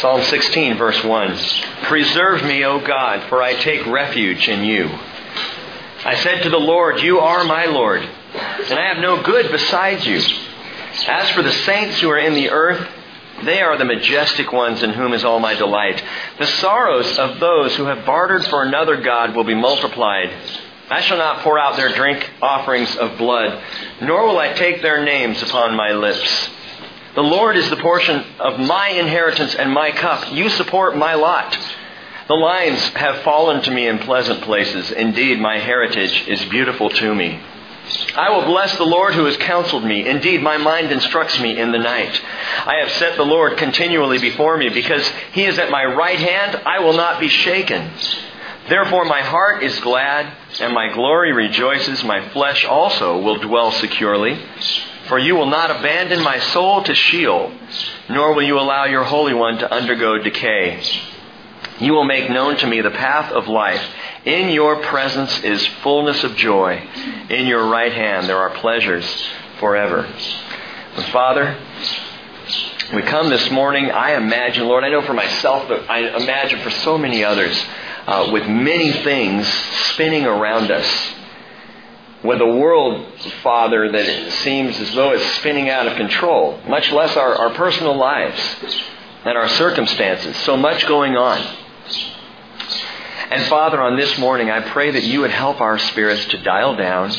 Psalm 16, verse 1. Preserve me, O God, for I take refuge in you. I said to the Lord, You are my Lord, and I have no good besides you. As for the saints who are in the earth, they are the majestic ones in whom is all my delight. The sorrows of those who have bartered for another God will be multiplied. I shall not pour out their drink offerings of blood, nor will I take their names upon my lips. The Lord is the portion of my inheritance and my cup. You support my lot. The lines have fallen to me in pleasant places. Indeed, my heritage is beautiful to me. I will bless the Lord who has counseled me. Indeed, my mind instructs me in the night. I have set the Lord continually before me. Because he is at my right hand, I will not be shaken. Therefore, my heart is glad, and my glory rejoices. My flesh also will dwell securely. For you will not abandon my soul to Sheol, nor will you allow your Holy One to undergo decay. You will make known to me the path of life. In your presence is fullness of joy. In your right hand there are pleasures forever. And Father, we come this morning, I imagine, Lord, I know for myself, but I imagine for so many others, uh, with many things spinning around us. With a world, Father, that it seems as though it's spinning out of control, much less our, our personal lives and our circumstances. So much going on. And Father, on this morning, I pray that you would help our spirits to dial down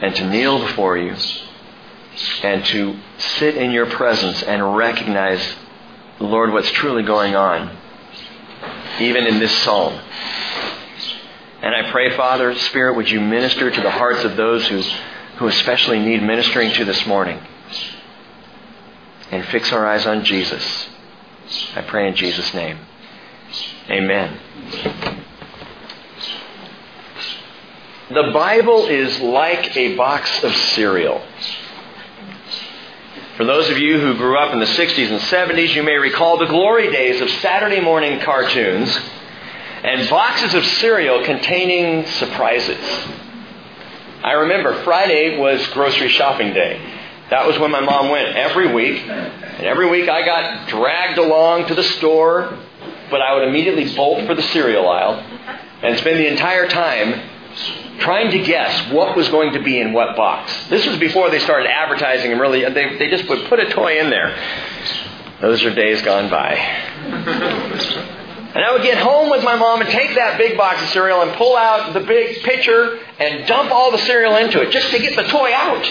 and to kneel before you and to sit in your presence and recognize, Lord, what's truly going on, even in this psalm. And I pray, Father, Spirit, would you minister to the hearts of those who, who especially need ministering to this morning? And fix our eyes on Jesus. I pray in Jesus' name. Amen. The Bible is like a box of cereal. For those of you who grew up in the 60s and 70s, you may recall the glory days of Saturday morning cartoons and boxes of cereal containing surprises. I remember Friday was grocery shopping day. That was when my mom went every week. And every week I got dragged along to the store but I would immediately bolt for the cereal aisle and spend the entire time trying to guess what was going to be in what box. This was before they started advertising and really, they, they just would put a toy in there. Those are days gone by. And I would get home with my mom and take that big box of cereal and pull out the big pitcher and dump all the cereal into it just to get the toy out.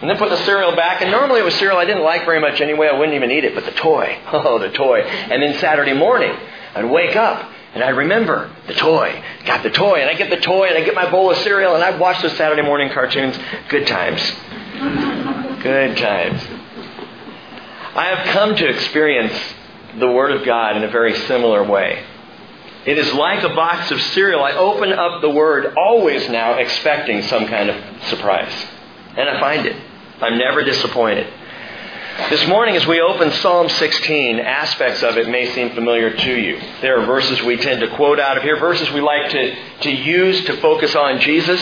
And then put the cereal back. And normally it was cereal I didn't like very much anyway. I wouldn't even eat it. But the toy. Oh, the toy. And then Saturday morning, I'd wake up and I'd remember the toy. Got the toy. And I get the toy and I get my bowl of cereal and I'd watch those Saturday morning cartoons. Good times. Good times. I have come to experience the Word of God in a very similar way. It is like a box of cereal. I open up the Word always now expecting some kind of surprise. And I find it. I'm never disappointed. This morning, as we open Psalm 16, aspects of it may seem familiar to you. There are verses we tend to quote out of here, verses we like to, to use to focus on Jesus,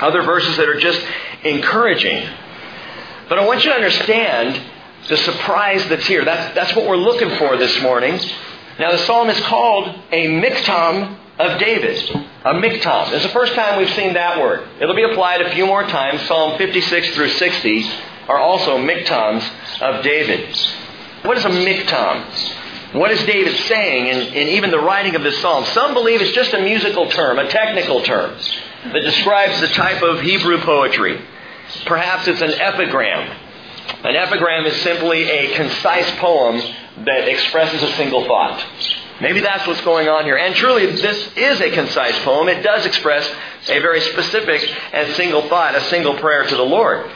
other verses that are just encouraging. But I want you to understand the surprise that's here. That's, that's what we're looking for this morning. Now, the psalm is called a miktam of David. A miktam. It's the first time we've seen that word. It'll be applied a few more times. Psalm 56 through 60 are also miktams of David. What is a miktam? What is David saying in, in even the writing of this psalm? Some believe it's just a musical term, a technical term, that describes the type of Hebrew poetry. Perhaps it's an epigram. An epigram is simply a concise poem that expresses a single thought. Maybe that's what's going on here. And truly, this is a concise poem. It does express a very specific and single thought, a single prayer to the Lord.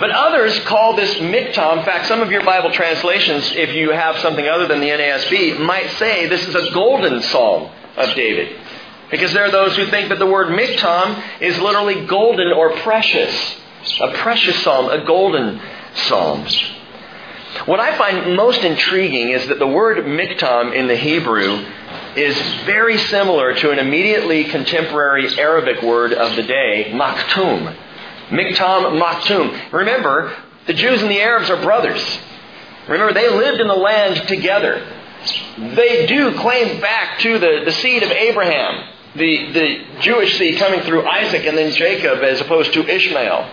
But others call this miktam. In fact, some of your Bible translations, if you have something other than the NASB, might say this is a golden psalm of David. Because there are those who think that the word miktam is literally golden or precious. A precious psalm, a golden psalm. What I find most intriguing is that the word miktam in the Hebrew is very similar to an immediately contemporary Arabic word of the day, maktum. Miktam, maktum. Remember, the Jews and the Arabs are brothers. Remember, they lived in the land together. They do claim back to the, the seed of Abraham, the, the Jewish seed coming through Isaac and then Jacob as opposed to Ishmael.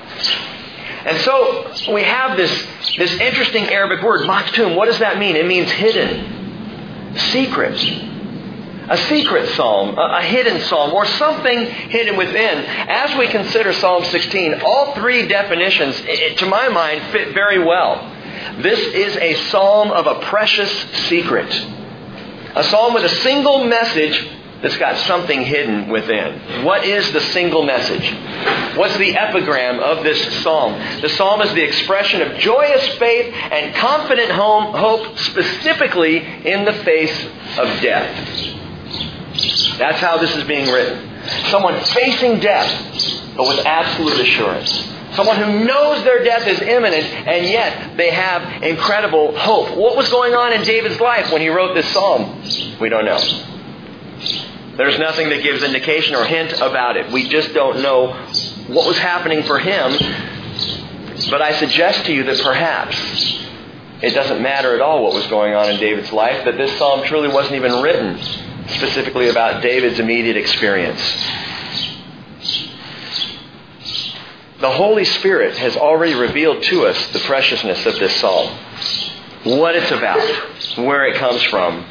And so we have this, this interesting Arabic word, maktum. What does that mean? It means hidden, secret. A secret psalm, a, a hidden psalm, or something hidden within. As we consider Psalm 16, all three definitions, to my mind, fit very well. This is a psalm of a precious secret. A psalm with a single message that's got something hidden within. What is the single message? What's the epigram of this psalm? The psalm is the expression of joyous faith and confident hope specifically in the face of death. That's how this is being written. Someone facing death, but with absolute assurance. Someone who knows their death is imminent, and yet they have incredible hope. What was going on in David's life when he wrote this psalm? We don't know. There's nothing that gives indication or hint about it. We just don't know what was happening for him. But I suggest to you that perhaps it doesn't matter at all what was going on in David's life, that this psalm truly wasn't even written specifically about David's immediate experience. The Holy Spirit has already revealed to us the preciousness of this psalm, what it's about, where it comes from,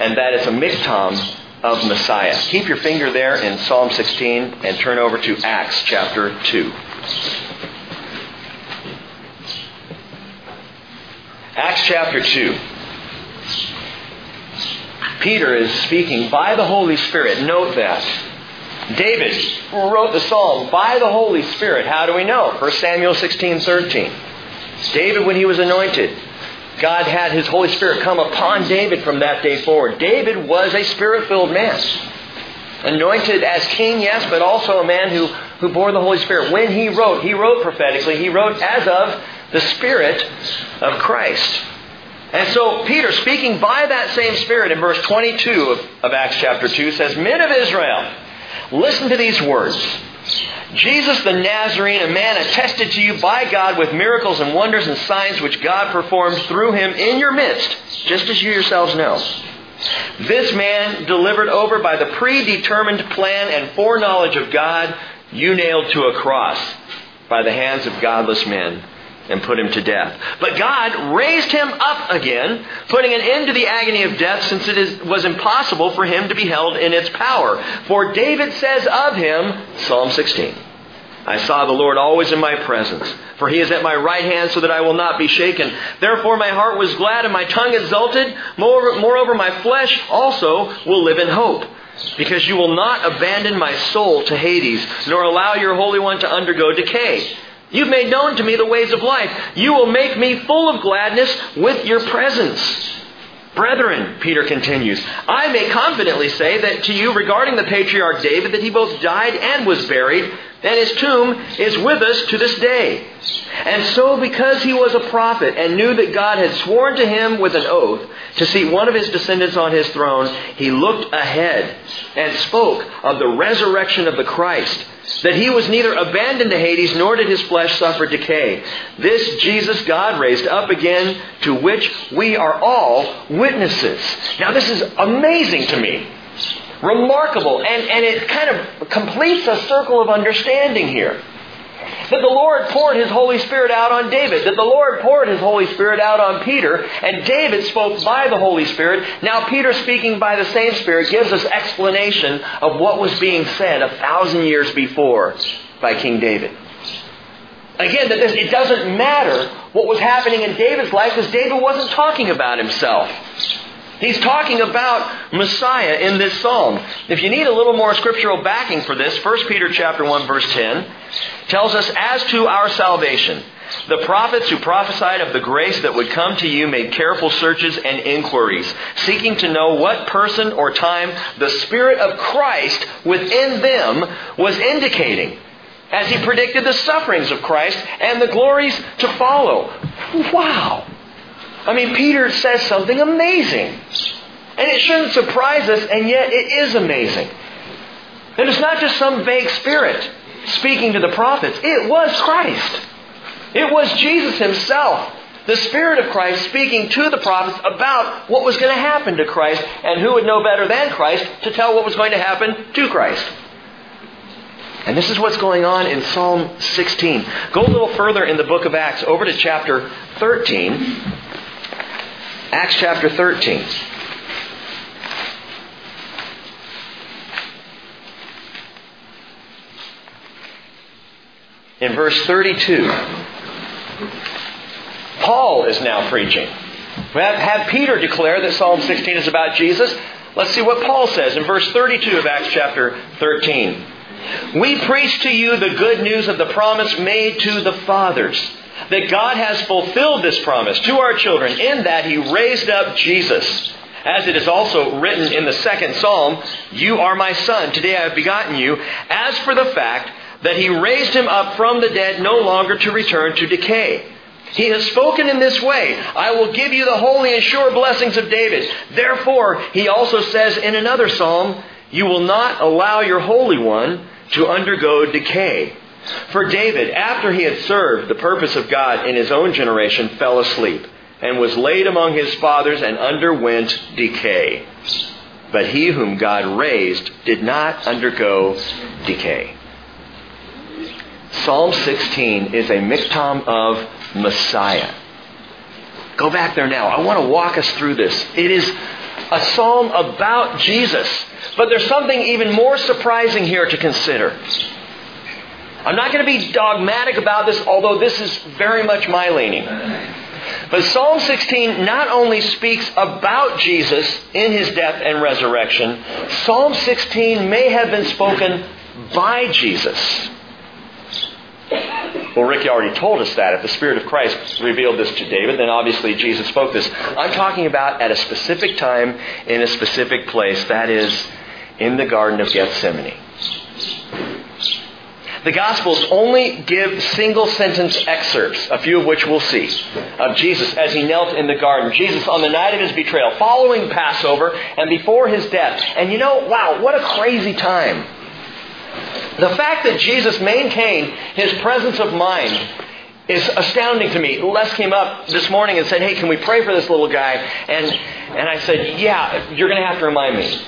and that it's a miktam of Messiah. Keep your finger there in Psalm 16 and turn over to Acts chapter 2. Acts chapter 2. Peter is speaking by the Holy Spirit. Note that. David wrote the psalm by the Holy Spirit. How do we know? 1 Samuel 16, 13. David, when he was anointed, God had his Holy Spirit come upon David from that day forward. David was a spirit filled man. Anointed as king, yes, but also a man who, who bore the Holy Spirit. When he wrote, he wrote prophetically. He wrote as of the Spirit of Christ. And so Peter, speaking by that same Spirit in verse 22 of, of Acts chapter 2, says, Men of Israel, listen to these words. Jesus the Nazarene, a man attested to you by God with miracles and wonders and signs which God performed through him in your midst, just as you yourselves know. This man, delivered over by the predetermined plan and foreknowledge of God, you nailed to a cross by the hands of godless men and put him to death. But God raised him up again, putting an end to the agony of death since it is, was impossible for him to be held in its power. For David says of him, Psalm 16, I saw the Lord always in my presence, for he is at my right hand so that I will not be shaken. Therefore my heart was glad and my tongue exulted. Moreover, moreover my flesh also will live in hope. Because you will not abandon my soul to Hades, nor allow your Holy One to undergo decay. You've made known to me the ways of life. You will make me full of gladness with your presence. Brethren, Peter continues, I may confidently say that to you regarding the patriarch David that he both died and was buried, and his tomb is with us to this day. And so, because he was a prophet and knew that God had sworn to him with an oath to seat one of his descendants on his throne, he looked ahead and spoke of the resurrection of the Christ that he was neither abandoned to Hades nor did his flesh suffer decay. This Jesus God raised up again, to which we are all witnesses. Now, this is amazing to me. Remarkable. And, and it kind of completes a circle of understanding here. That the Lord poured His Holy Spirit out on David. That the Lord poured His Holy Spirit out on Peter. And David spoke by the Holy Spirit. Now Peter speaking by the same Spirit gives us explanation of what was being said a thousand years before by King David. Again, that this, it doesn't matter what was happening in David's life because David wasn't talking about himself. He's talking about Messiah in this psalm. If you need a little more scriptural backing for this, 1 Peter chapter 1 verse 10 tells us as to our salvation, the prophets who prophesied of the grace that would come to you made careful searches and inquiries, seeking to know what person or time the Spirit of Christ within them was indicating as he predicted the sufferings of Christ and the glories to follow. Wow! I mean, Peter says something amazing. And it shouldn't surprise us, and yet it is amazing. And it's not just some vague spirit speaking to the prophets. It was Christ. It was Jesus himself the Spirit of Christ speaking to the prophets about what was going to happen to Christ, and who would know better than Christ to tell what was going to happen to Christ. And this is what's going on in Psalm 16. Go a little further in the book of Acts, over to chapter 13. Acts chapter 13. In verse 32, Paul is now preaching. We have had Peter declare that Psalm 16 is about Jesus. Let's see what Paul says in verse 32 of Acts chapter 13. We preach to you the good news of the promise made to the fathers, that God has fulfilled this promise to our children in that He raised up Jesus. As it is also written in the second psalm, You are my son, today I have begotten you. As for the fact that He raised him up from the dead no longer to return to decay. He has spoken in this way I will give you the holy and sure blessings of David. Therefore, he also says in another psalm, You will not allow your Holy One to undergo decay. For David, after he had served the purpose of God in his own generation, fell asleep and was laid among his fathers and underwent decay. But he whom God raised did not undergo decay. Psalm 16 is a miktam of Messiah. Go back there now. I want to walk us through this. It is a psalm about Jesus. But there's something even more surprising here to consider. I'm not going to be dogmatic about this, although this is very much my leaning. But Psalm 16 not only speaks about Jesus in his death and resurrection, Psalm 16 may have been spoken by Jesus. Well, Ricky already told us that. If the Spirit of Christ revealed this to David, then obviously Jesus spoke this. I'm talking about at a specific time in a specific place. That is, in the Garden of Gethsemane. The Gospels only give single sentence excerpts, a few of which we'll see, of Jesus as he knelt in the garden. Jesus on the night of his betrayal, following Passover, and before his death. And you know, wow, what a crazy time. The fact that Jesus maintained his presence of mind is astounding to me. Les came up this morning and said, Hey, can we pray for this little guy? And, and I said, Yeah, you're going to have to remind me.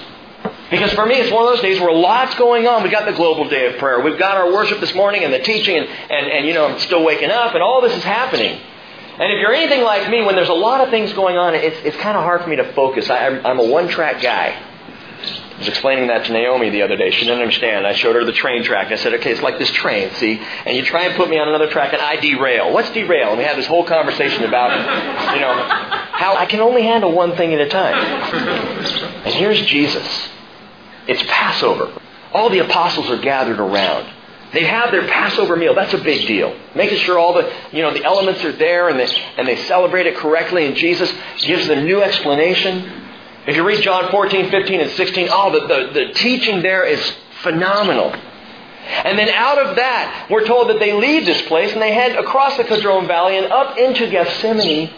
Because for me, it's one of those days where lots going on. We've got the global day of prayer. We've got our worship this morning and the teaching, and, and, and you know, I'm still waking up, and all this is happening. And if you're anything like me, when there's a lot of things going on, it's, it's kind of hard for me to focus. I, I'm, I'm a one track guy. I was explaining that to Naomi the other day. She didn't understand. I showed her the train track. I said, okay, it's like this train, see? And you try and put me on another track and I derail. What's derail? And we had this whole conversation about, you know, how I can only handle one thing at a time. And here's Jesus. It's Passover. All the apostles are gathered around. They have their Passover meal. That's a big deal. Making sure all the, you know, the elements are there and they, and they celebrate it correctly. And Jesus gives them new explanation. If you read John 14, 15, and 16, oh, the, the, the teaching there is phenomenal. And then out of that, we're told that they leave this place and they head across the Kidron Valley and up into Gethsemane.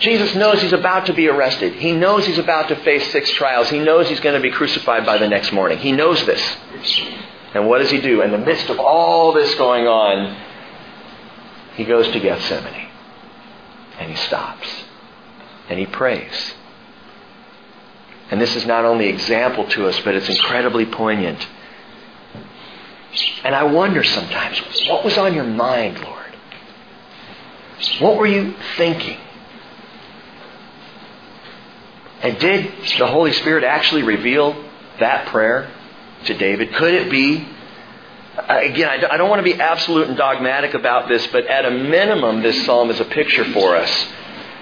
Jesus knows he's about to be arrested. He knows he's about to face six trials. He knows he's going to be crucified by the next morning. He knows this. And what does he do? In the midst of all this going on, he goes to Gethsemane. And he stops and he prays. And this is not only an example to us, but it's incredibly poignant. And I wonder sometimes, what was on your mind, Lord? What were you thinking? And did the Holy Spirit actually reveal that prayer to David? Could it be? Uh, again, I don't want to be absolute and dogmatic about this, but at a minimum, this psalm is a picture for us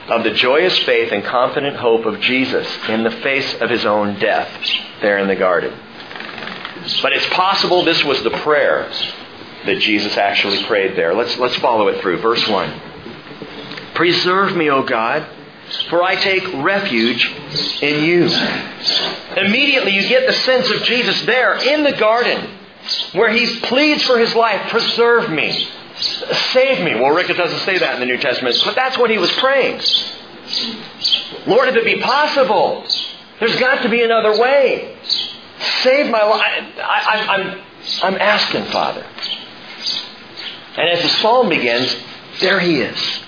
of the joyous faith and confident hope of Jesus in the face of his own death there in the garden. But it's possible this was the prayer that Jesus actually prayed there. Let's, let's follow it through. Verse 1. Preserve me, O God, for I take refuge in you. Immediately you get the sense of Jesus there in the garden where he pleads for his life. Preserve me. Save me. Well, Rick, doesn't say that in the New Testament, but that's what he was praying. Lord, if it be possible, there's got to be another way. Save my life. I, am I'm, I'm asking, Father. And as the psalm begins, There he is.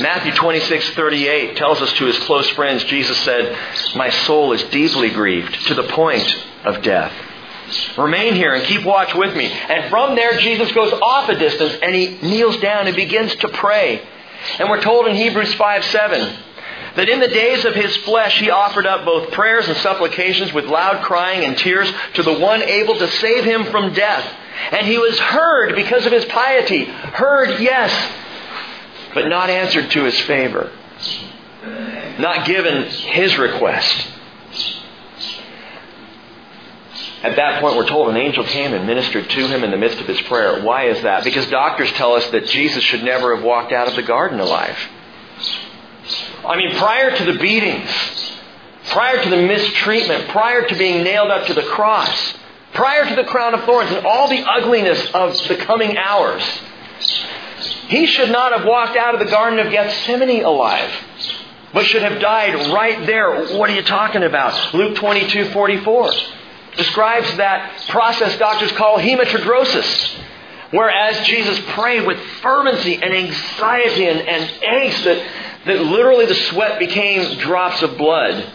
Matthew 26, 38 tells us to his close friends, Jesus said, My soul is deeply grieved to the point of death. Remain here and keep watch with me. And from there, Jesus goes off a distance and he kneels down and begins to pray. And we're told in Hebrews 5 7 that in the days of his flesh he offered up both prayers and supplications with loud crying and tears to the one able to save him from death. And he was heard because of his piety. Heard, yes, but not answered to his favor. Not given his request. At that point, we're told an angel came and ministered to him in the midst of his prayer. Why is that? Because doctors tell us that Jesus should never have walked out of the garden alive. I mean, prior to the beatings, prior to the mistreatment, prior to being nailed up to the cross, prior to the crown of thorns and all the ugliness of the coming hours, he should not have walked out of the Garden of Gethsemane alive, but should have died right there. What are you talking about? Luke 22 44 describes that process doctors call hematidrosis. Whereas Jesus prayed with fervency and anxiety and, and angst that, that literally the sweat became drops of blood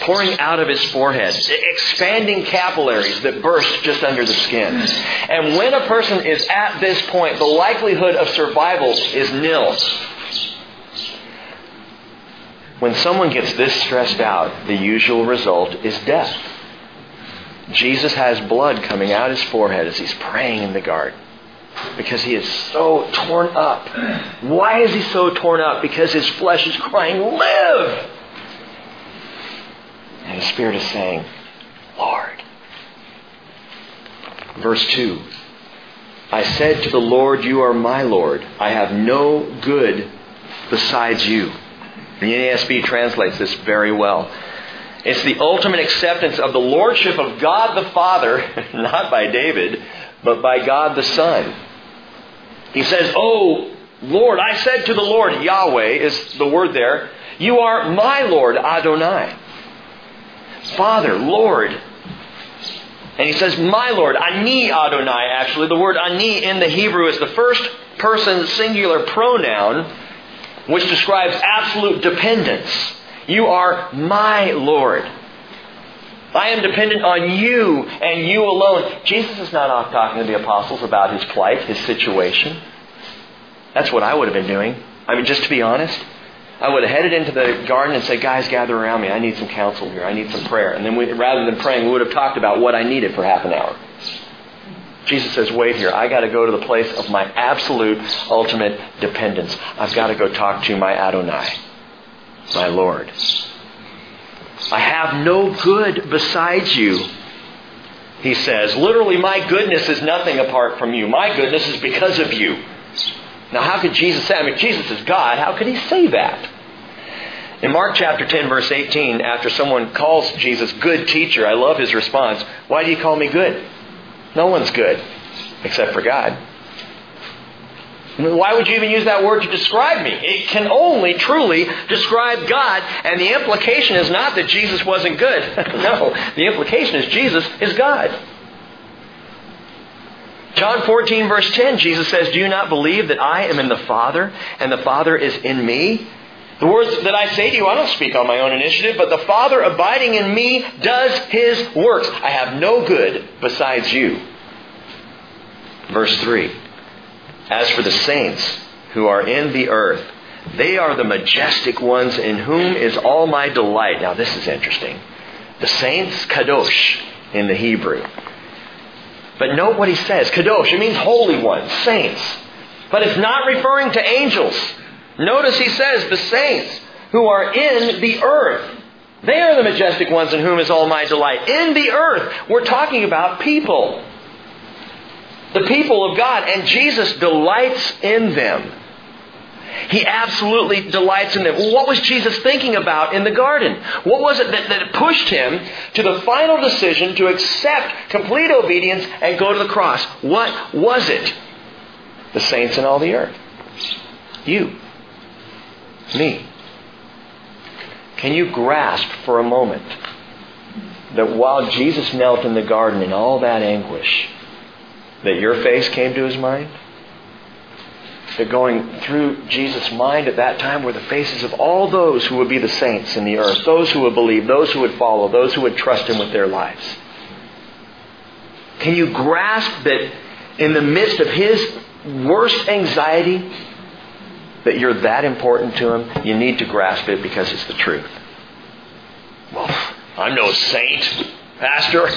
pouring out of his forehead, expanding capillaries that burst just under the skin. And when a person is at this point, the likelihood of survival is nil. When someone gets this stressed out, the usual result is death. Jesus has blood coming out his forehead as he's praying in the garden because he is so torn up. Why is he so torn up? Because his flesh is crying, Live! And the Spirit is saying, Lord. Verse 2 I said to the Lord, You are my Lord. I have no good besides you. The NASB translates this very well. It's the ultimate acceptance of the lordship of God the Father, not by David, but by God the Son. He says, Oh, Lord, I said to the Lord, Yahweh is the word there, You are my Lord, Adonai. Father, Lord. And he says, My Lord, Ani Adonai, actually. The word Ani in the Hebrew is the first person singular pronoun which describes absolute dependence. You are my Lord. I am dependent on you and you alone. Jesus is not off talking to the apostles about his plight, his situation. That's what I would have been doing. I mean, just to be honest. I would have headed into the garden and said, guys, gather around me. I need some counsel here. I need some prayer. And then we, rather than praying, we would have talked about what I needed for half an hour. Jesus says, wait here. I got to go to the place of my absolute, ultimate dependence. I've got to go talk to my Adonai, my Lord. I have no good besides you, he says. Literally, my goodness is nothing apart from you. My goodness is because of you. Now, how could Jesus say, I mean, Jesus is God. How could he say that? In Mark chapter 10, verse 18, after someone calls Jesus good teacher, I love his response. Why do you call me good? No one's good except for God. Why would you even use that word to describe me? It can only truly describe God, and the implication is not that Jesus wasn't good. no, the implication is Jesus is God. John 14, verse 10, Jesus says, Do you not believe that I am in the Father, and the Father is in me? The words that I say to you, I don't speak on my own initiative, but the Father abiding in me does his works. I have no good besides you. Verse 3 As for the saints who are in the earth, they are the majestic ones in whom is all my delight. Now, this is interesting. The saints, kadosh in the Hebrew. But note what he says. Kadosh, it means holy ones, saints. But it's not referring to angels. Notice he says the saints who are in the earth. They are the majestic ones in whom is all my delight. In the earth, we're talking about people. The people of God. And Jesus delights in them. He absolutely delights in them. What was Jesus thinking about in the garden? What was it that, that pushed him to the final decision to accept complete obedience and go to the cross? What was it? The saints in all the earth. You. Me. Can you grasp for a moment that while Jesus knelt in the garden in all that anguish, that your face came to his mind? That going through Jesus' mind at that time were the faces of all those who would be the saints in the earth, those who would believe, those who would follow, those who would trust Him with their lives. Can you grasp that in the midst of His worst anxiety, that you're that important to Him? You need to grasp it because it's the truth. Well, I'm no saint, Pastor.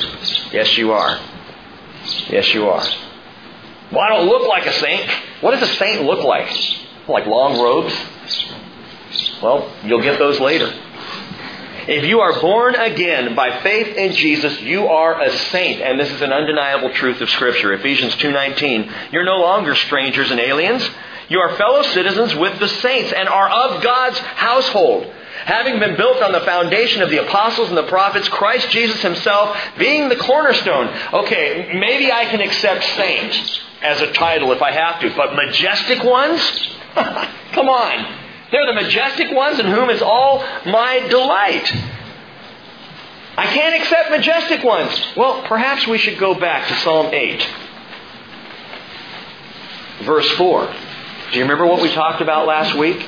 Yes, you are. Yes, you are. Well, I don't look like a saint. What does a saint look like? Like long robes? Well, you'll get those later. If you are born again by faith in Jesus, you are a saint, and this is an undeniable truth of Scripture. Ephesians 2:19. You're no longer strangers and aliens. You are fellow citizens with the saints and are of God's household having been built on the foundation of the apostles and the prophets, Christ Jesus himself being the cornerstone. Okay, maybe I can accept saint as a title if I have to, but majestic ones? Come on. They're the majestic ones in whom is all my delight. I can't accept majestic ones. Well, perhaps we should go back to Psalm 8, verse 4. Do you remember what we talked about last week?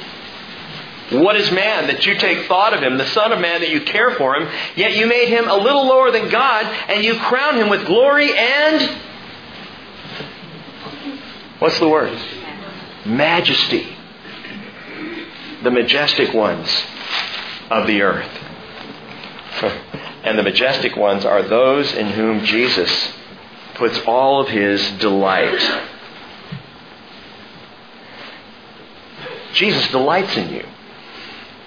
What is man that you take thought of him, the Son of Man that you care for him, yet you made him a little lower than God, and you crown him with glory and. What's the word? Majesty. The majestic ones of the earth. and the majestic ones are those in whom Jesus puts all of his delight. Jesus delights in you.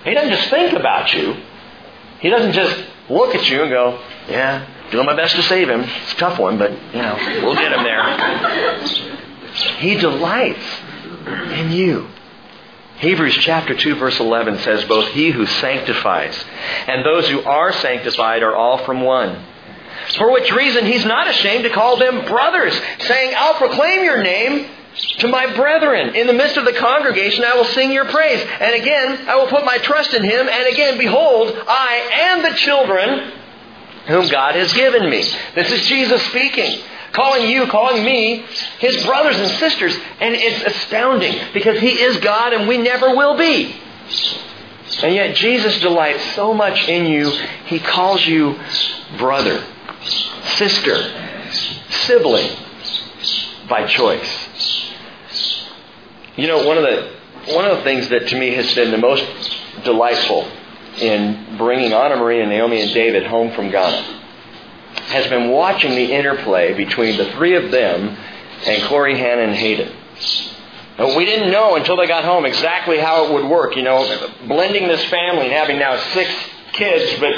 He doesn't just think about you. He doesn't just look at you and go, yeah, doing my best to save him. It's a tough one, but, you know, we'll get him there. he delights in you. Hebrews chapter 2 verse 11 says, Both he who sanctifies and those who are sanctified are all from one. For which reason he's not ashamed to call them brothers, saying, I'll proclaim your name to my brethren. In the midst of the congregation, I will sing your praise. And again, I will put my trust in him. And again, behold, I and the children whom God has given me. This is Jesus speaking. Calling you, calling me, his brothers and sisters. And it's astounding because he is God and we never will be. And yet Jesus delights so much in you, he calls you brother, sister, sibling by choice. You know, one of the one of the things that to me has been the most delightful in bringing Anna Marie and Naomi and David home from Ghana has been watching the interplay between the three of them and Corey, Hannah, and Hayden. We didn't know until they got home exactly how it would work. You know, blending this family and having now six kids, but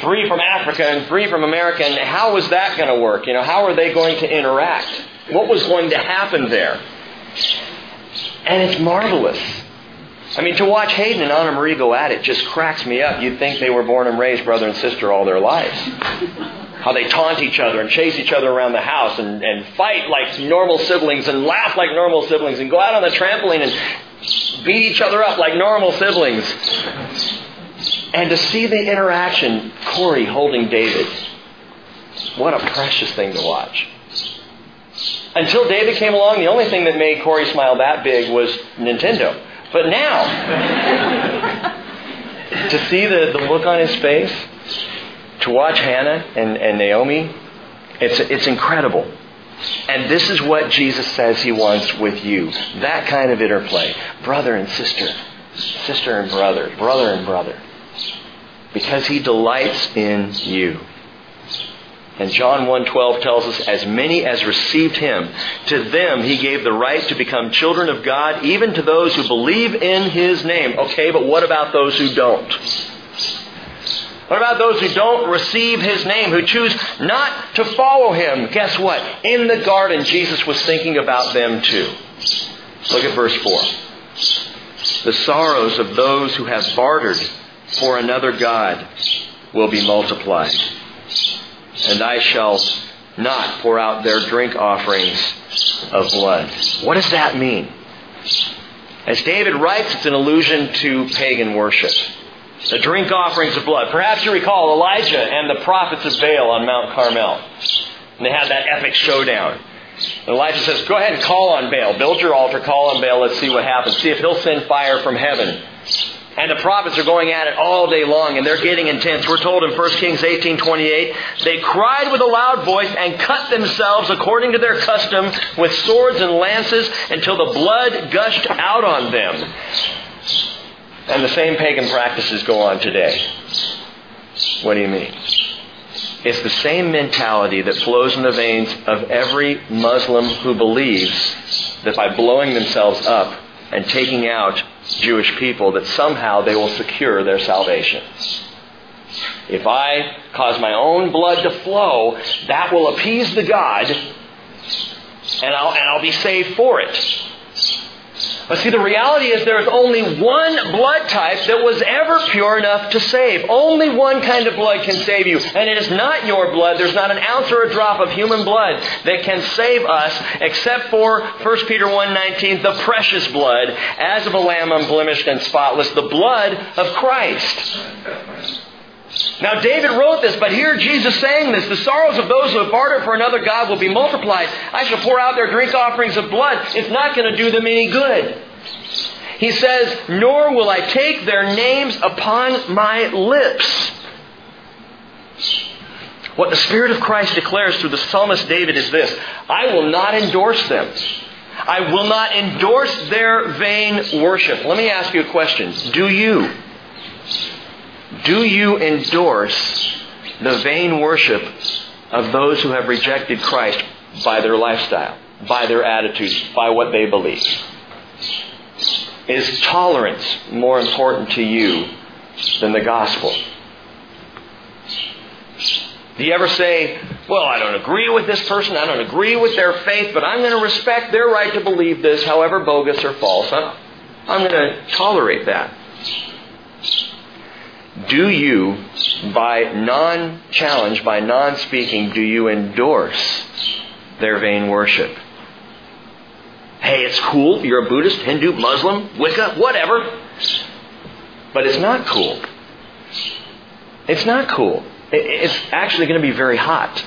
three from Africa and three from America, and how was that going to work? You know, how are they going to interact? What was going to happen there? And it's marvelous. I mean, to watch Hayden and Anna Marie go at it just cracks me up. You'd think they were born and raised brother and sister all their lives. How they taunt each other and chase each other around the house and, and fight like normal siblings and laugh like normal siblings and go out on the trampoline and beat each other up like normal siblings. And to see the interaction, Corey holding David, what a precious thing to watch. Until David came along, the only thing that made Corey smile that big was Nintendo. But now, to see the, the look on his face, to watch Hannah and, and Naomi, it's, it's incredible. And this is what Jesus says he wants with you. That kind of interplay. Brother and sister. Sister and brother. Brother and brother. Because he delights in you. And John 1:12 tells us as many as received him to them he gave the right to become children of God even to those who believe in his name. Okay, but what about those who don't? What about those who don't receive his name, who choose not to follow him? Guess what? In the garden Jesus was thinking about them too. Look at verse 4. The sorrows of those who have bartered for another god will be multiplied and I shall not pour out their drink offerings of blood. What does that mean? As David writes, it's an allusion to pagan worship. The drink offerings of blood. Perhaps you recall Elijah and the prophets of Baal on Mount Carmel. And they had that epic showdown. And Elijah says, Go ahead and call on Baal. Build your altar, call on Baal. Let's see what happens. See if he'll send fire from heaven. And the prophets are going at it all day long, and they're getting intense. We're told in 1 Kings 18:28, they cried with a loud voice and cut themselves according to their custom with swords and lances until the blood gushed out on them. And the same pagan practices go on today. What do you mean? It's the same mentality that flows in the veins of every Muslim who believes that by blowing themselves up and taking out Jewish people that somehow they will secure their salvation. If I cause my own blood to flow, that will appease the God, and I'll, and I'll be saved for it. But see, the reality is there is only one blood type that was ever pure enough to save. Only one kind of blood can save you. And it is not your blood. There's not an ounce or a drop of human blood that can save us except for 1 Peter 1.19, the precious blood, as of a lamb unblemished and spotless, the blood of Christ. Now, David wrote this, but here Jesus saying this The sorrows of those who have bartered for another God will be multiplied. I shall pour out their drink offerings of blood. It's not going to do them any good. He says, Nor will I take their names upon my lips. What the Spirit of Christ declares through the psalmist David is this I will not endorse them. I will not endorse their vain worship. Let me ask you a question. Do you? Do you endorse the vain worship of those who have rejected Christ by their lifestyle, by their attitudes, by what they believe? Is tolerance more important to you than the gospel? Do you ever say, well, I don't agree with this person, I don't agree with their faith, but I'm going to respect their right to believe this, however bogus or false. I'm going to tolerate that. Do you, by non challenge, by non speaking, do you endorse their vain worship? Hey, it's cool. You're a Buddhist, Hindu, Muslim, Wicca, whatever. But it's not cool. It's not cool. It's actually going to be very hot.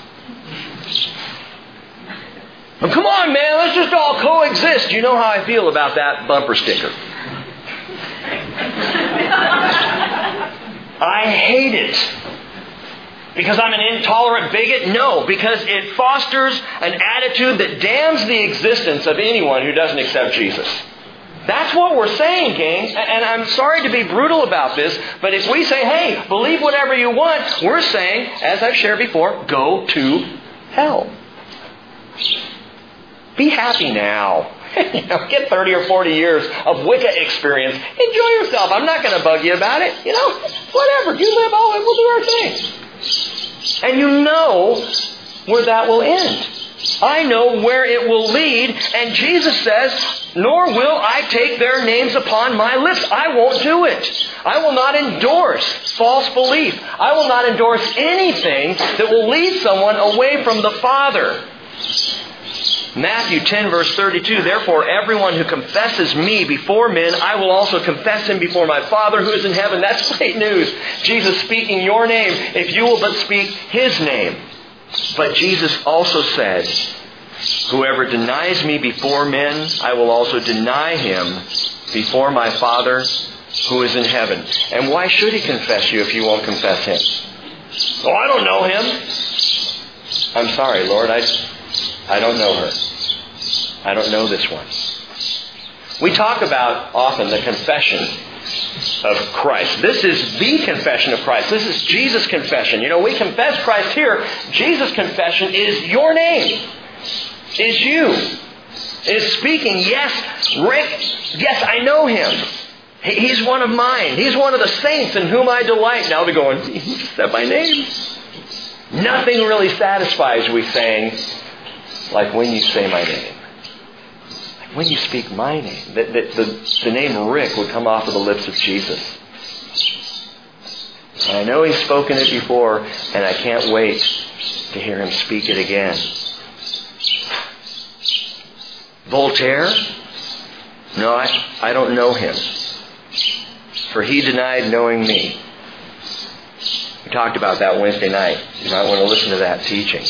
Well, come on, man, let's just all coexist. You know how I feel about that bumper sticker. I hate it. Because I'm an intolerant bigot? No, because it fosters an attitude that damns the existence of anyone who doesn't accept Jesus. That's what we're saying, gang. And I'm sorry to be brutal about this, but if we say, hey, believe whatever you want, we're saying, as I've shared before, go to hell. Be happy now. you know, get 30 or 40 years of Wicca experience. Enjoy yourself. I'm not going to bug you about it. You know, whatever. You live, all we'll do our thing. And you know where that will end. I know where it will lead, and Jesus says, Nor will I take their names upon my lips. I won't do it. I will not endorse false belief. I will not endorse anything that will lead someone away from the Father. Matthew 10 verse 32, Therefore everyone who confesses me before men, I will also confess him before my Father who is in heaven. That's great news. Jesus speaking your name, if you will but speak his name. But Jesus also said, Whoever denies me before men, I will also deny him before my Father who is in heaven. And why should he confess you if you won't confess him? Oh, I don't know him. I'm sorry, Lord. I I don't know her. I don't know this one. We talk about often the confession of Christ. This is the confession of Christ. This is Jesus' confession. You know, we confess Christ here. Jesus' confession is your name, is you. Is speaking, yes, Rick, yes, I know him. He's one of mine. He's one of the saints in whom I delight. Now they're going, he said my name. Nothing really satisfies, we saying, like when you say my name. Like when you speak my name. The, the, the, the name Rick would come off of the lips of Jesus. And I know he's spoken it before, and I can't wait to hear him speak it again. Voltaire? No, I, I don't know him. For he denied knowing me. We talked about that Wednesday night. You might want to listen to that teaching.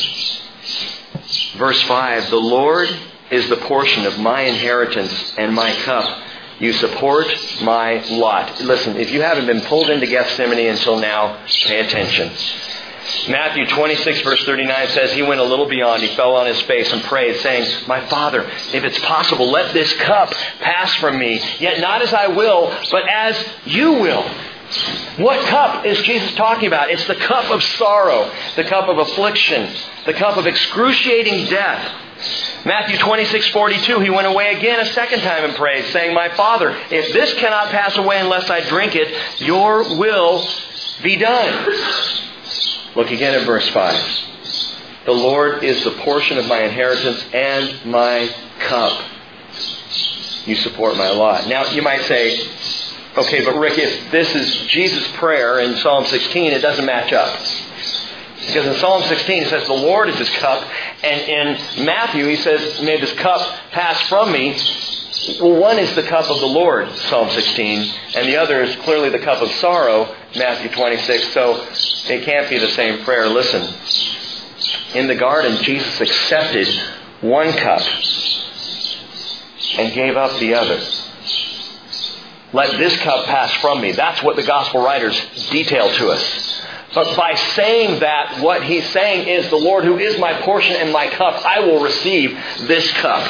Verse 5 The Lord is the portion of my inheritance and my cup. You support my lot. Listen, if you haven't been pulled into Gethsemane until now, pay attention. Matthew 26 verse 39 says, He went a little beyond. He fell on his face and prayed, saying, My Father, if it's possible, let this cup pass from me. Yet not as I will, but as you will. What cup is Jesus talking about? It's the cup of sorrow, the cup of affliction, the cup of excruciating death. Matthew 26, 42, he went away again a second time and prayed, saying, My Father, if this cannot pass away unless I drink it, your will be done. Look again at verse 5. The Lord is the portion of my inheritance and my cup. You support my lot. Now, you might say, okay, but Rick, if this is Jesus' prayer in Psalm 16, it doesn't match up. Because in Psalm 16 it says, The Lord is his cup. And in Matthew he says, May this cup pass from me. Well, one is the cup of the Lord, Psalm 16, and the other is clearly the cup of sorrow, Matthew 26. So it can't be the same prayer. Listen. In the garden, Jesus accepted one cup and gave up the other. Let this cup pass from me. That's what the gospel writers detail to us. But by saying that, what he's saying is, the Lord who is my portion and my cup, I will receive this cup.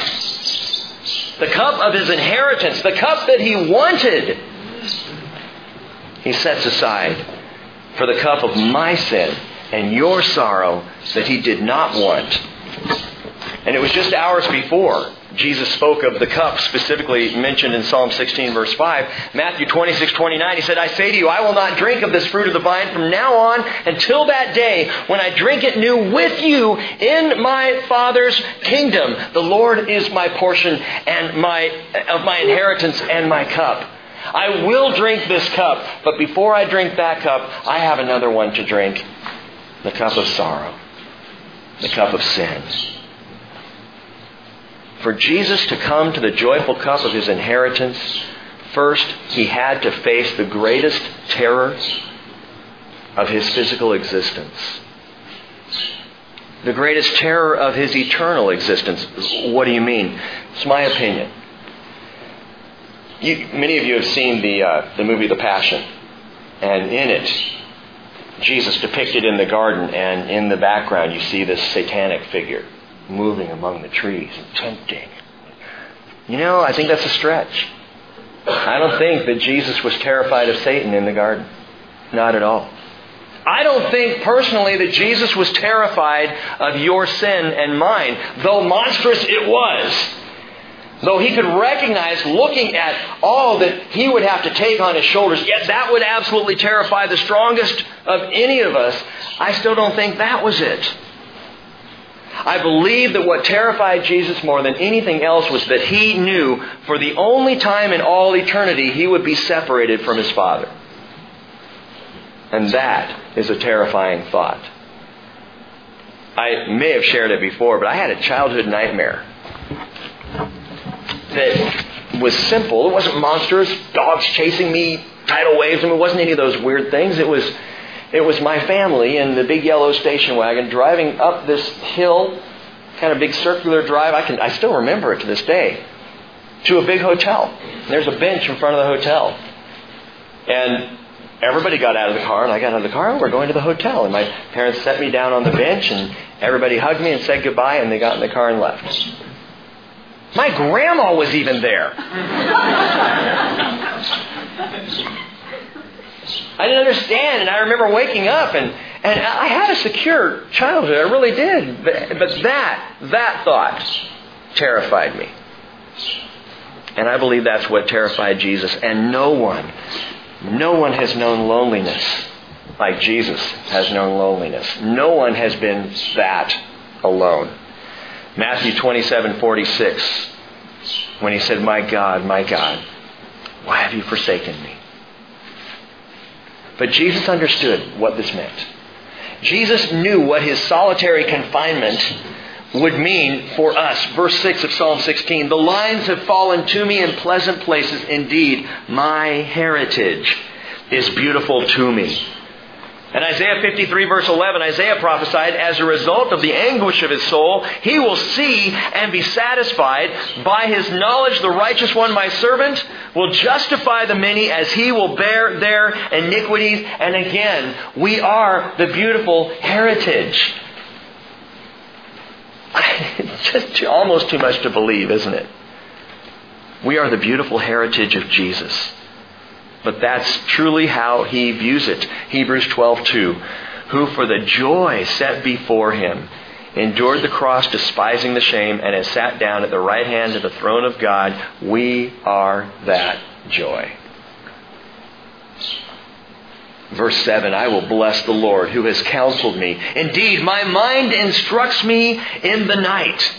The cup of his inheritance, the cup that he wanted, he sets aside for the cup of my sin and your sorrow that he did not want. And it was just hours before Jesus spoke of the cup specifically mentioned in Psalm 16 verse 5. Matthew 26, 29, he said, I say to you, I will not drink of this fruit of the vine from now on until that day when I drink it new with you in my Father's kingdom. The Lord is my portion and my, of my inheritance and my cup. I will drink this cup, but before I drink that cup, I have another one to drink. The cup of sorrow. The cup of sin for Jesus to come to the joyful cup of his inheritance, first he had to face the greatest terror of his physical existence. The greatest terror of his eternal existence. What do you mean? It's my opinion. You, many of you have seen the, uh, the movie The Passion. And in it, Jesus depicted in the garden, and in the background, you see this satanic figure moving among the trees and tempting. You know, I think that's a stretch. I don't think that Jesus was terrified of Satan in the garden. Not at all. I don't think personally that Jesus was terrified of your sin and mine, though monstrous it was. Though he could recognize, looking at all that he would have to take on his shoulders, yet that would absolutely terrify the strongest of any of us, I still don't think that was it. I believe that what terrified Jesus more than anything else was that he knew for the only time in all eternity he would be separated from his Father. And that is a terrifying thought. I may have shared it before, but I had a childhood nightmare that was simple. It wasn't monstrous, dogs chasing me, tidal waves. I mean, it wasn't any of those weird things. It was it was my family in the big yellow station wagon driving up this hill, kind of big circular drive. I can I still remember it to this day. To a big hotel. There's a bench in front of the hotel. And everybody got out of the car, and I got out of the car, and we're going to the hotel. And my parents set me down on the bench, and everybody hugged me and said goodbye, and they got in the car and left. My grandma was even there. I didn't understand, and I remember waking up, and, and I had a secure childhood. I really did. But, but that, that thought terrified me. And I believe that's what terrified Jesus. And no one, no one has known loneliness like Jesus has known loneliness. No one has been that alone. Matthew 27 46, when he said, My God, my God, why have you forsaken me? But Jesus understood what this meant. Jesus knew what his solitary confinement would mean for us. Verse 6 of Psalm 16 The lines have fallen to me in pleasant places. Indeed, my heritage is beautiful to me. In Isaiah 53 verse 11, Isaiah prophesied, as a result of the anguish of his soul, he will see and be satisfied. By his knowledge, the righteous one, my servant, will justify the many as he will bear their iniquities. And again, we are the beautiful heritage. Just almost too much to believe, isn't it? We are the beautiful heritage of Jesus. But that's truly how he views it. Hebrews 12:2, who for the joy set before him endured the cross despising the shame and has sat down at the right hand of the throne of God. We are that joy. Verse 7 I will bless the Lord who has counseled me. Indeed, my mind instructs me in the night.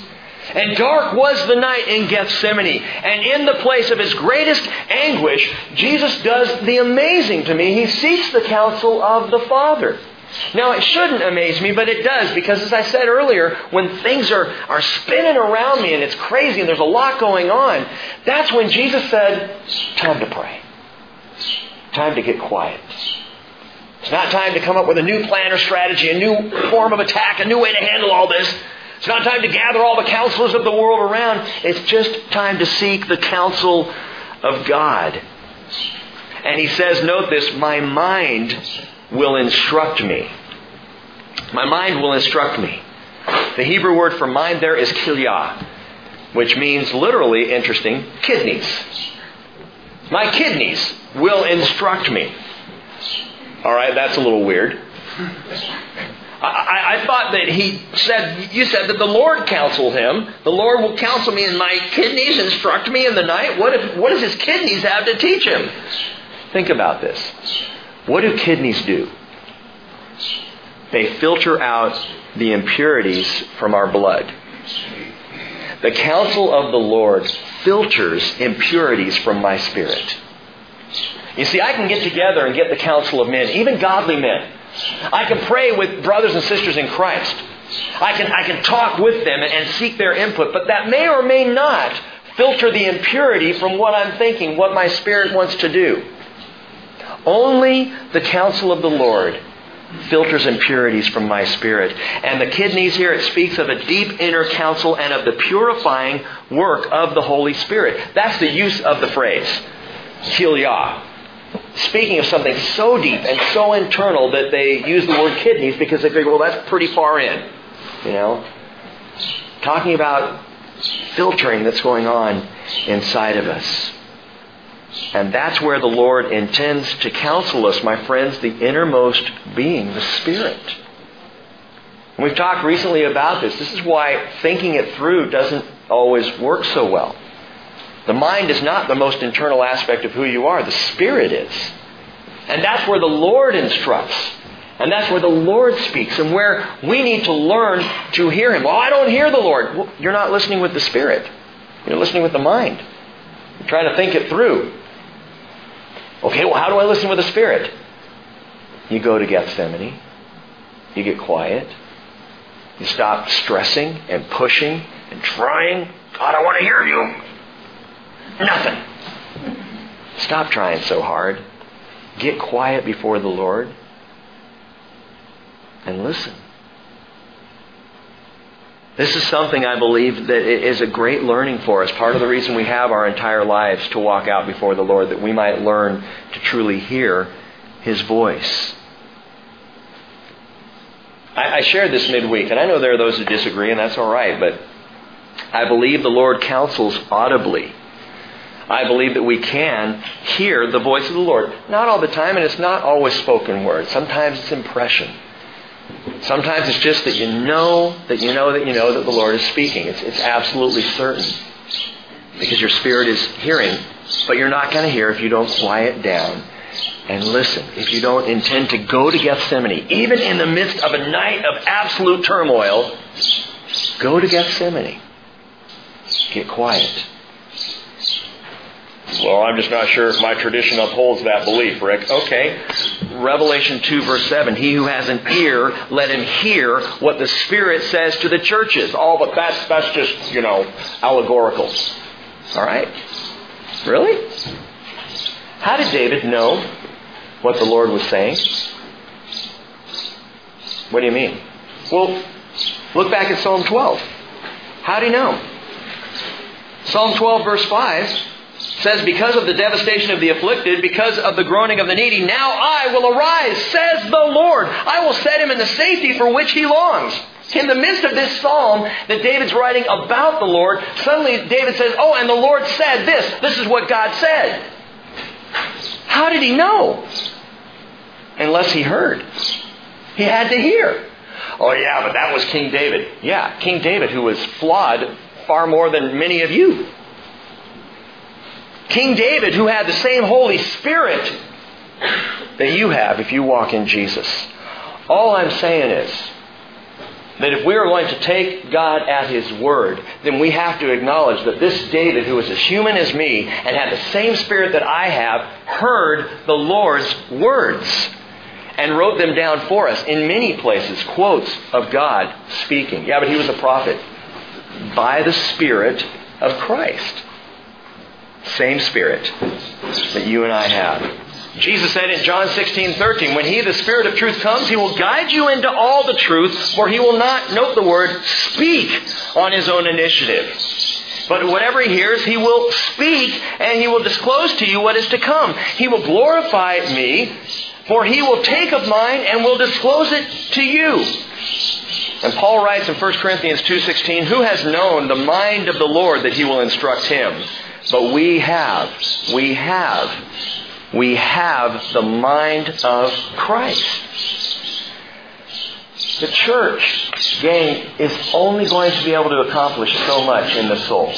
And dark was the night in Gethsemane. And in the place of his greatest anguish, Jesus does the amazing to me. He seeks the counsel of the Father. Now, it shouldn't amaze me, but it does, because as I said earlier, when things are, are spinning around me and it's crazy and there's a lot going on, that's when Jesus said, Time to pray. Time to get quiet. It's not time to come up with a new plan or strategy, a new form of attack, a new way to handle all this. It's not time to gather all the counselors of the world around. It's just time to seek the counsel of God. And he says, note this, my mind will instruct me. My mind will instruct me. The Hebrew word for mind there is kilyah, which means literally, interesting, kidneys. My kidneys will instruct me. All right, that's a little weird. I, I, thought that he said, you said that the Lord counseled him. The Lord will counsel me and my kidneys instruct me in the night. What, if, what does his kidneys have to teach him? Think about this. What do kidneys do? They filter out the impurities from our blood. The counsel of the Lord filters impurities from my spirit. You see, I can get together and get the counsel of men, even godly men. I can pray with brothers and sisters in Christ. I can, I can talk with them and seek their input, but that may or may not filter the impurity from what I'm thinking, what my spirit wants to do. Only the counsel of the Lord filters impurities from my spirit. And the kidneys here, it speaks of a deep inner counsel and of the purifying work of the Holy Spirit. That's the use of the phrase, kilyah speaking of something so deep and so internal that they use the word kidneys because they figure, well, that's pretty far in. You know? Talking about filtering that's going on inside of us. And that's where the Lord intends to counsel us, my friends, the innermost being, the Spirit. And we've talked recently about this. This is why thinking it through doesn't always work so well. The mind is not the most internal aspect of who you are. The Spirit is. And that's where the Lord instructs. And that's where the Lord speaks and where we need to learn to hear Him. Well, I don't hear the Lord. Well, you're not listening with the Spirit. You're listening with the mind. You're trying to think it through. Okay, well, how do I listen with the Spirit? You go to Gethsemane. You get quiet. You stop stressing and pushing and trying. God, I want to hear you. Nothing. Stop trying so hard. Get quiet before the Lord and listen. This is something I believe that is a great learning for us. Part of the reason we have our entire lives to walk out before the Lord, that we might learn to truly hear His voice. I, I shared this midweek, and I know there are those who disagree, and that's all right, but I believe the Lord counsels audibly I believe that we can hear the voice of the Lord. Not all the time, and it's not always spoken word. Sometimes it's impression. Sometimes it's just that you know that you know that you know that the Lord is speaking. It's, it's absolutely certain. Because your spirit is hearing, but you're not going to hear if you don't quiet down and listen. If you don't intend to go to Gethsemane, even in the midst of a night of absolute turmoil, go to Gethsemane. Get quiet well, I'm just not sure if my tradition upholds that belief, Rick. Okay. Revelation 2 verse 7. He who has an ear, let him hear what the Spirit says to the churches. All but that's, that's just, you know, allegorical. Alright? Really? How did David know what the Lord was saying? What do you mean? Well, look back at Psalm 12. How do you know? Psalm 12, verse 5 says, Because of the devastation of the afflicted, because of the groaning of the needy, now I will arise, says the Lord. I will set him in the safety for which he longs. In the midst of this psalm that David's writing about the Lord, suddenly David says, Oh, and the Lord said this. This is what God said. How did he know? Unless he heard. He had to hear. Oh, yeah, but that was King David. Yeah, King David, who was flawed far more than many of you. King David, who had the same Holy Spirit that you have if you walk in Jesus. All I'm saying is that if we are going to take God at His word, then we have to acknowledge that this David, who was as human as me and had the same spirit that I have, heard the Lord's words and wrote them down for us in many places, quotes of God speaking. Yeah, but he was a prophet by the Spirit of Christ. Same Spirit that you and I have. Jesus said in John 16, 13, When He, the Spirit of truth, comes, He will guide you into all the truth, for He will not, note the word, speak on His own initiative. But whatever He hears, He will speak, and He will disclose to you what is to come. He will glorify me, for He will take of mine and will disclose it to you. And Paul writes in 1 Corinthians 2.16, Who has known the mind of the Lord that He will instruct him? But we have, we have, we have the mind of Christ. The church, gang, is only going to be able to accomplish so much in the soul.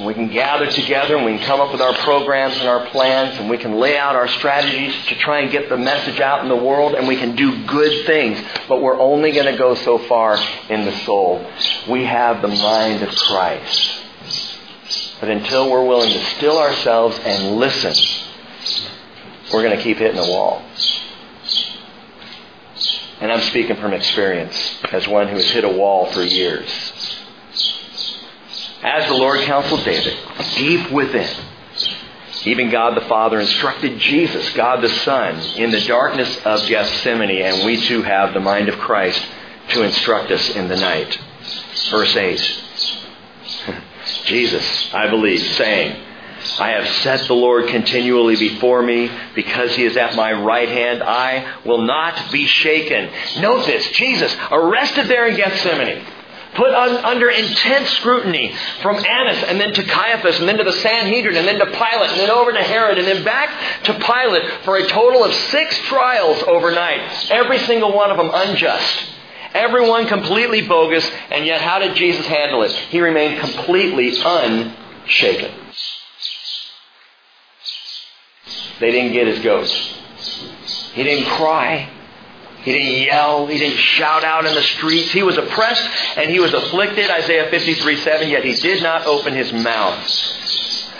We can gather together and we can come up with our programs and our plans and we can lay out our strategies to try and get the message out in the world and we can do good things, but we're only going to go so far in the soul. We have the mind of Christ. But until we're willing to still ourselves and listen, we're going to keep hitting the wall. And I'm speaking from experience as one who has hit a wall for years. As the Lord counseled David, deep within, even God the Father instructed Jesus, God the Son, in the darkness of Gethsemane, and we too have the mind of Christ to instruct us in the night. Verse 8. Jesus, I believe, saying, I have set the Lord continually before me because he is at my right hand. I will not be shaken. Note this Jesus arrested there in Gethsemane, put on, under intense scrutiny from Annas and then to Caiaphas and then to the Sanhedrin and then to Pilate and then over to Herod and then back to Pilate for a total of six trials overnight. Every single one of them unjust. Everyone completely bogus, and yet how did Jesus handle it? He remained completely unshaken. They didn't get his goat. He didn't cry. He didn't yell. He didn't shout out in the streets. He was oppressed and he was afflicted, Isaiah 53 7, yet he did not open his mouth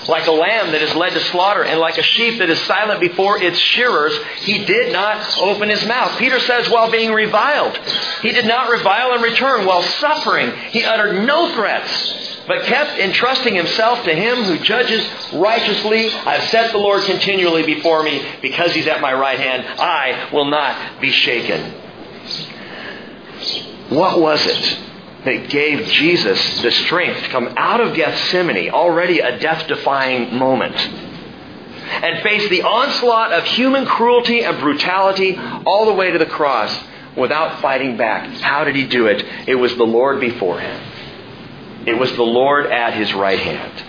like a lamb that is led to slaughter, and like a sheep that is silent before its shearers, he did not open his mouth. Peter says, while being reviled, he did not revile in return. While suffering, he uttered no threats, but kept entrusting himself to him who judges righteously. I've set the Lord continually before me because he's at my right hand. I will not be shaken. What was it that gave Jesus the strength to come out of Gethsemane, already a death defying moment, and face the onslaught of human cruelty and brutality all the way to the cross without fighting back. How did he do it? It was the Lord before him, it was the Lord at his right hand.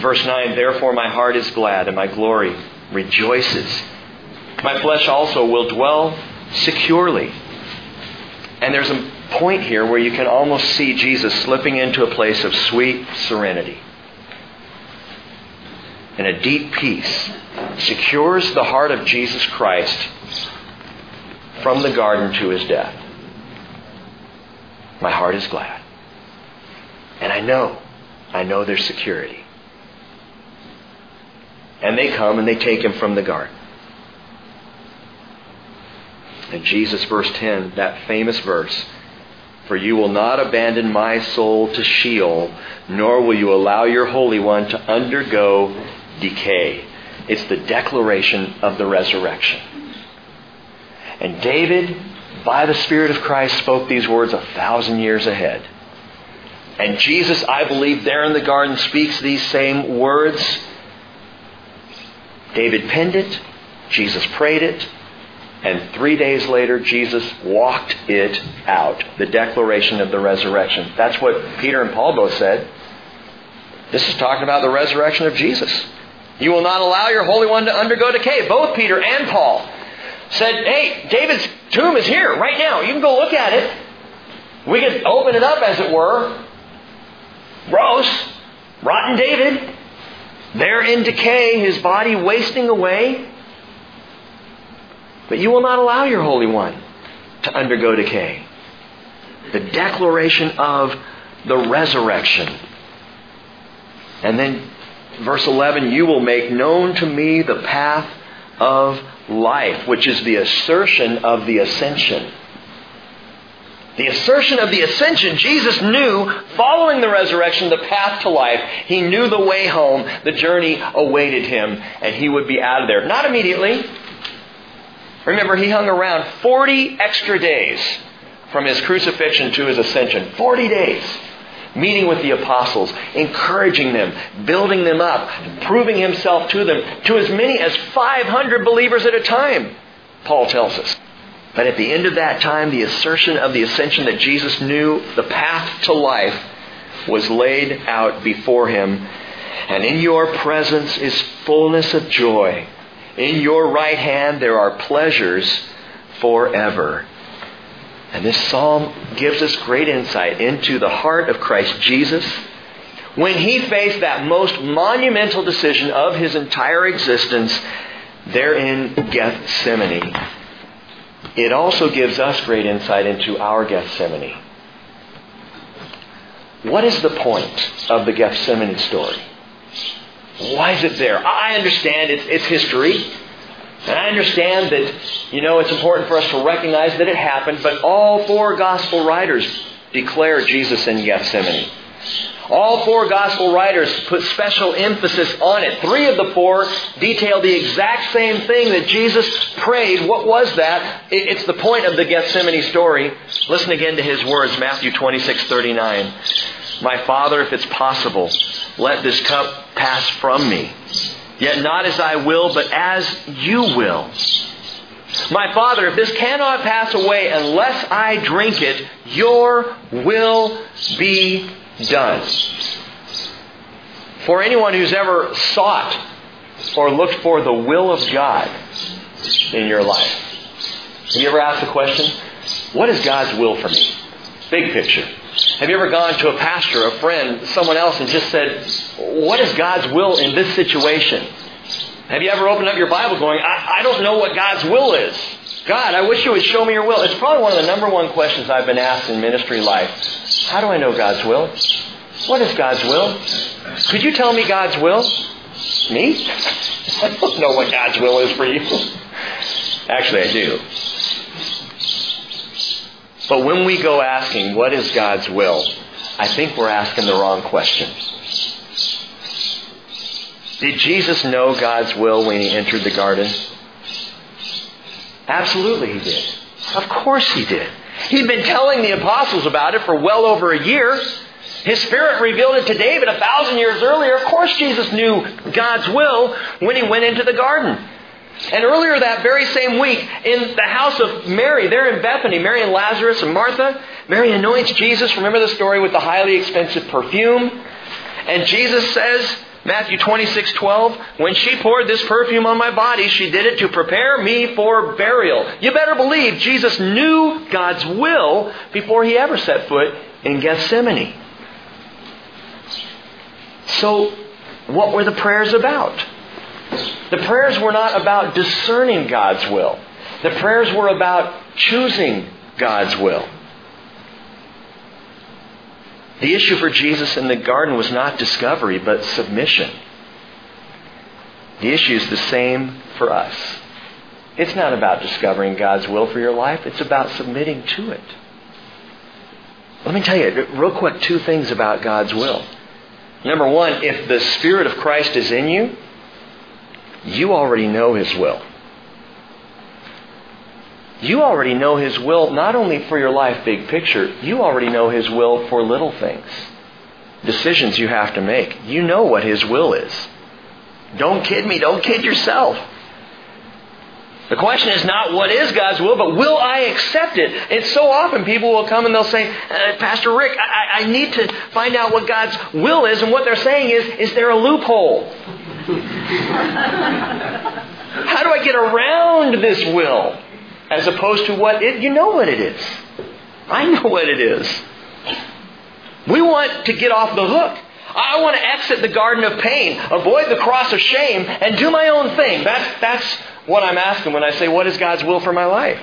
Verse 9 Therefore my heart is glad, and my glory rejoices. My flesh also will dwell securely. And there's a point here where you can almost see Jesus slipping into a place of sweet serenity. And a deep peace secures the heart of Jesus Christ from the garden to his death. My heart is glad. And I know, I know there's security. And they come and they take him from the garden. And Jesus, verse 10, that famous verse, for you will not abandon my soul to Sheol, nor will you allow your Holy One to undergo decay. It's the declaration of the resurrection. And David, by the Spirit of Christ, spoke these words a thousand years ahead. And Jesus, I believe, there in the garden speaks these same words. David penned it, Jesus prayed it, and three days later, Jesus walked it out. The declaration of the resurrection. That's what Peter and Paul both said. This is talking about the resurrection of Jesus. You will not allow your Holy One to undergo decay. Both Peter and Paul said, hey, David's tomb is here right now. You can go look at it. We can open it up, as it were. Gross. Rotten David. There in decay, his body wasting away. But you will not allow your Holy One to undergo decay. The declaration of the resurrection. And then verse 11, you will make known to me the path of life, which is the assertion of the ascension. The assertion of the ascension, Jesus knew following the resurrection the path to life. He knew the way home, the journey awaited him, and he would be out of there. Not immediately. Remember, he hung around 40 extra days from his crucifixion to his ascension. 40 days. Meeting with the apostles, encouraging them, building them up, proving himself to them, to as many as 500 believers at a time, Paul tells us. But at the end of that time, the assertion of the ascension that Jesus knew the path to life was laid out before him. And in your presence is fullness of joy. In your right hand there are pleasures forever. And this psalm gives us great insight into the heart of Christ Jesus when he faced that most monumental decision of his entire existence there in Gethsemane. It also gives us great insight into our Gethsemane. What is the point of the Gethsemane story? Why is it there? I understand it's, it's history. And I understand that, you know, it's important for us to recognize that it happened, but all four gospel writers declare Jesus in Gethsemane. All four gospel writers put special emphasis on it. Three of the four detail the exact same thing that Jesus prayed. What was that? It's the point of the Gethsemane story. Listen again to his words, Matthew 26, 39. My Father, if it's possible, let this cup pass from me. Yet not as I will, but as you will. My Father, if this cannot pass away unless I drink it, your will be done. For anyone who's ever sought or looked for the will of God in your life, have you ever asked the question, what is God's will for me? Big picture. Have you ever gone to a pastor, a friend, someone else, and just said, What is God's will in this situation? Have you ever opened up your Bible going, I, I don't know what God's will is? God, I wish you would show me your will. It's probably one of the number one questions I've been asked in ministry life. How do I know God's will? What is God's will? Could you tell me God's will? Me? I don't know what God's will is for you. Actually, I do. But when we go asking, what is God's will? I think we're asking the wrong question. Did Jesus know God's will when he entered the garden? Absolutely he did. Of course he did. He'd been telling the apostles about it for well over a year. His Spirit revealed it to David a thousand years earlier. Of course Jesus knew God's will when he went into the garden. And earlier that very same week, in the house of Mary, there in Bethany, Mary and Lazarus and Martha, Mary anoints Jesus. Remember the story with the highly expensive perfume? And Jesus says, Matthew 26, 12, when she poured this perfume on my body, she did it to prepare me for burial. You better believe Jesus knew God's will before he ever set foot in Gethsemane. So, what were the prayers about? The prayers were not about discerning God's will. The prayers were about choosing God's will. The issue for Jesus in the garden was not discovery, but submission. The issue is the same for us. It's not about discovering God's will for your life, it's about submitting to it. Let me tell you, real quick, two things about God's will. Number one, if the Spirit of Christ is in you, you already know His will. You already know His will not only for your life, big picture, you already know His will for little things. Decisions you have to make. You know what His will is. Don't kid me. Don't kid yourself. The question is not what is God's will, but will I accept it? It's so often people will come and they'll say, uh, Pastor Rick, I, I need to find out what God's will is. And what they're saying is, is there a loophole? How do I get around this will? As opposed to what it, you know what it is. I know what it is. We want to get off the hook. I want to exit the garden of pain, avoid the cross of shame, and do my own thing. That's, that's what I'm asking when I say, What is God's will for my life?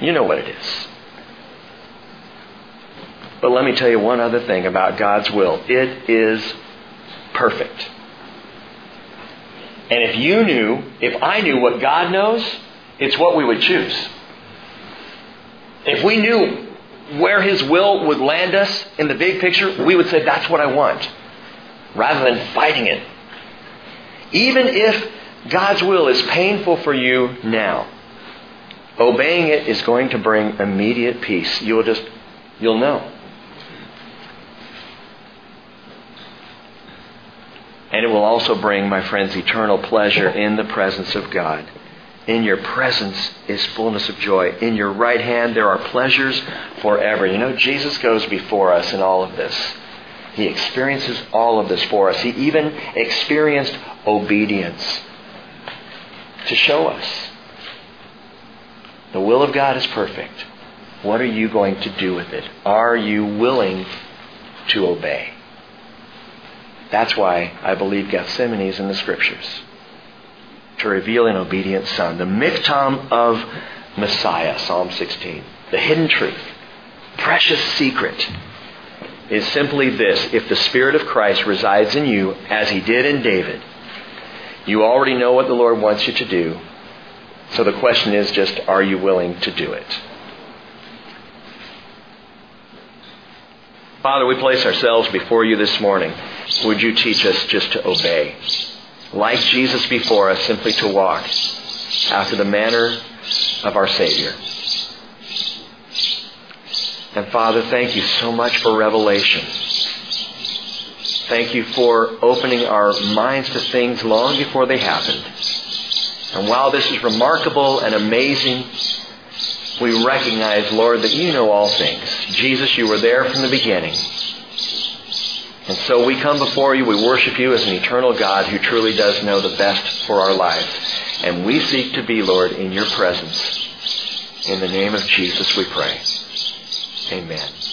You know what it is. But let me tell you one other thing about God's will it is perfect. And if you knew, if I knew what God knows, it's what we would choose. If we knew where His will would land us in the big picture, we would say, That's what I want, rather than fighting it. Even if God's will is painful for you now. Obeying it is going to bring immediate peace. You'll just, you'll know. And it will also bring, my friends, eternal pleasure in the presence of God. In your presence is fullness of joy. In your right hand there are pleasures forever. You know, Jesus goes before us in all of this. He experiences all of this for us. He even experienced obedience to show us. The will of God is perfect. What are you going to do with it? Are you willing to obey? That's why I believe Gethsemane is in the Scriptures. To reveal an obedient son. The mikhtam of Messiah, Psalm 16. The hidden truth. Precious secret is simply this. If the Spirit of Christ resides in you, as he did in David, you already know what the Lord wants you to do. So the question is just, are you willing to do it? Father, we place ourselves before you this morning. Would you teach us just to obey? Like Jesus before us, simply to walk after the manner of our Savior. And Father, thank you so much for revelation. Thank you for opening our minds to things long before they happened. And while this is remarkable and amazing, we recognize, Lord, that you know all things. Jesus, you were there from the beginning. And so we come before you, we worship you as an eternal God who truly does know the best for our lives. And we seek to be, Lord, in your presence. In the name of Jesus we pray. Amen.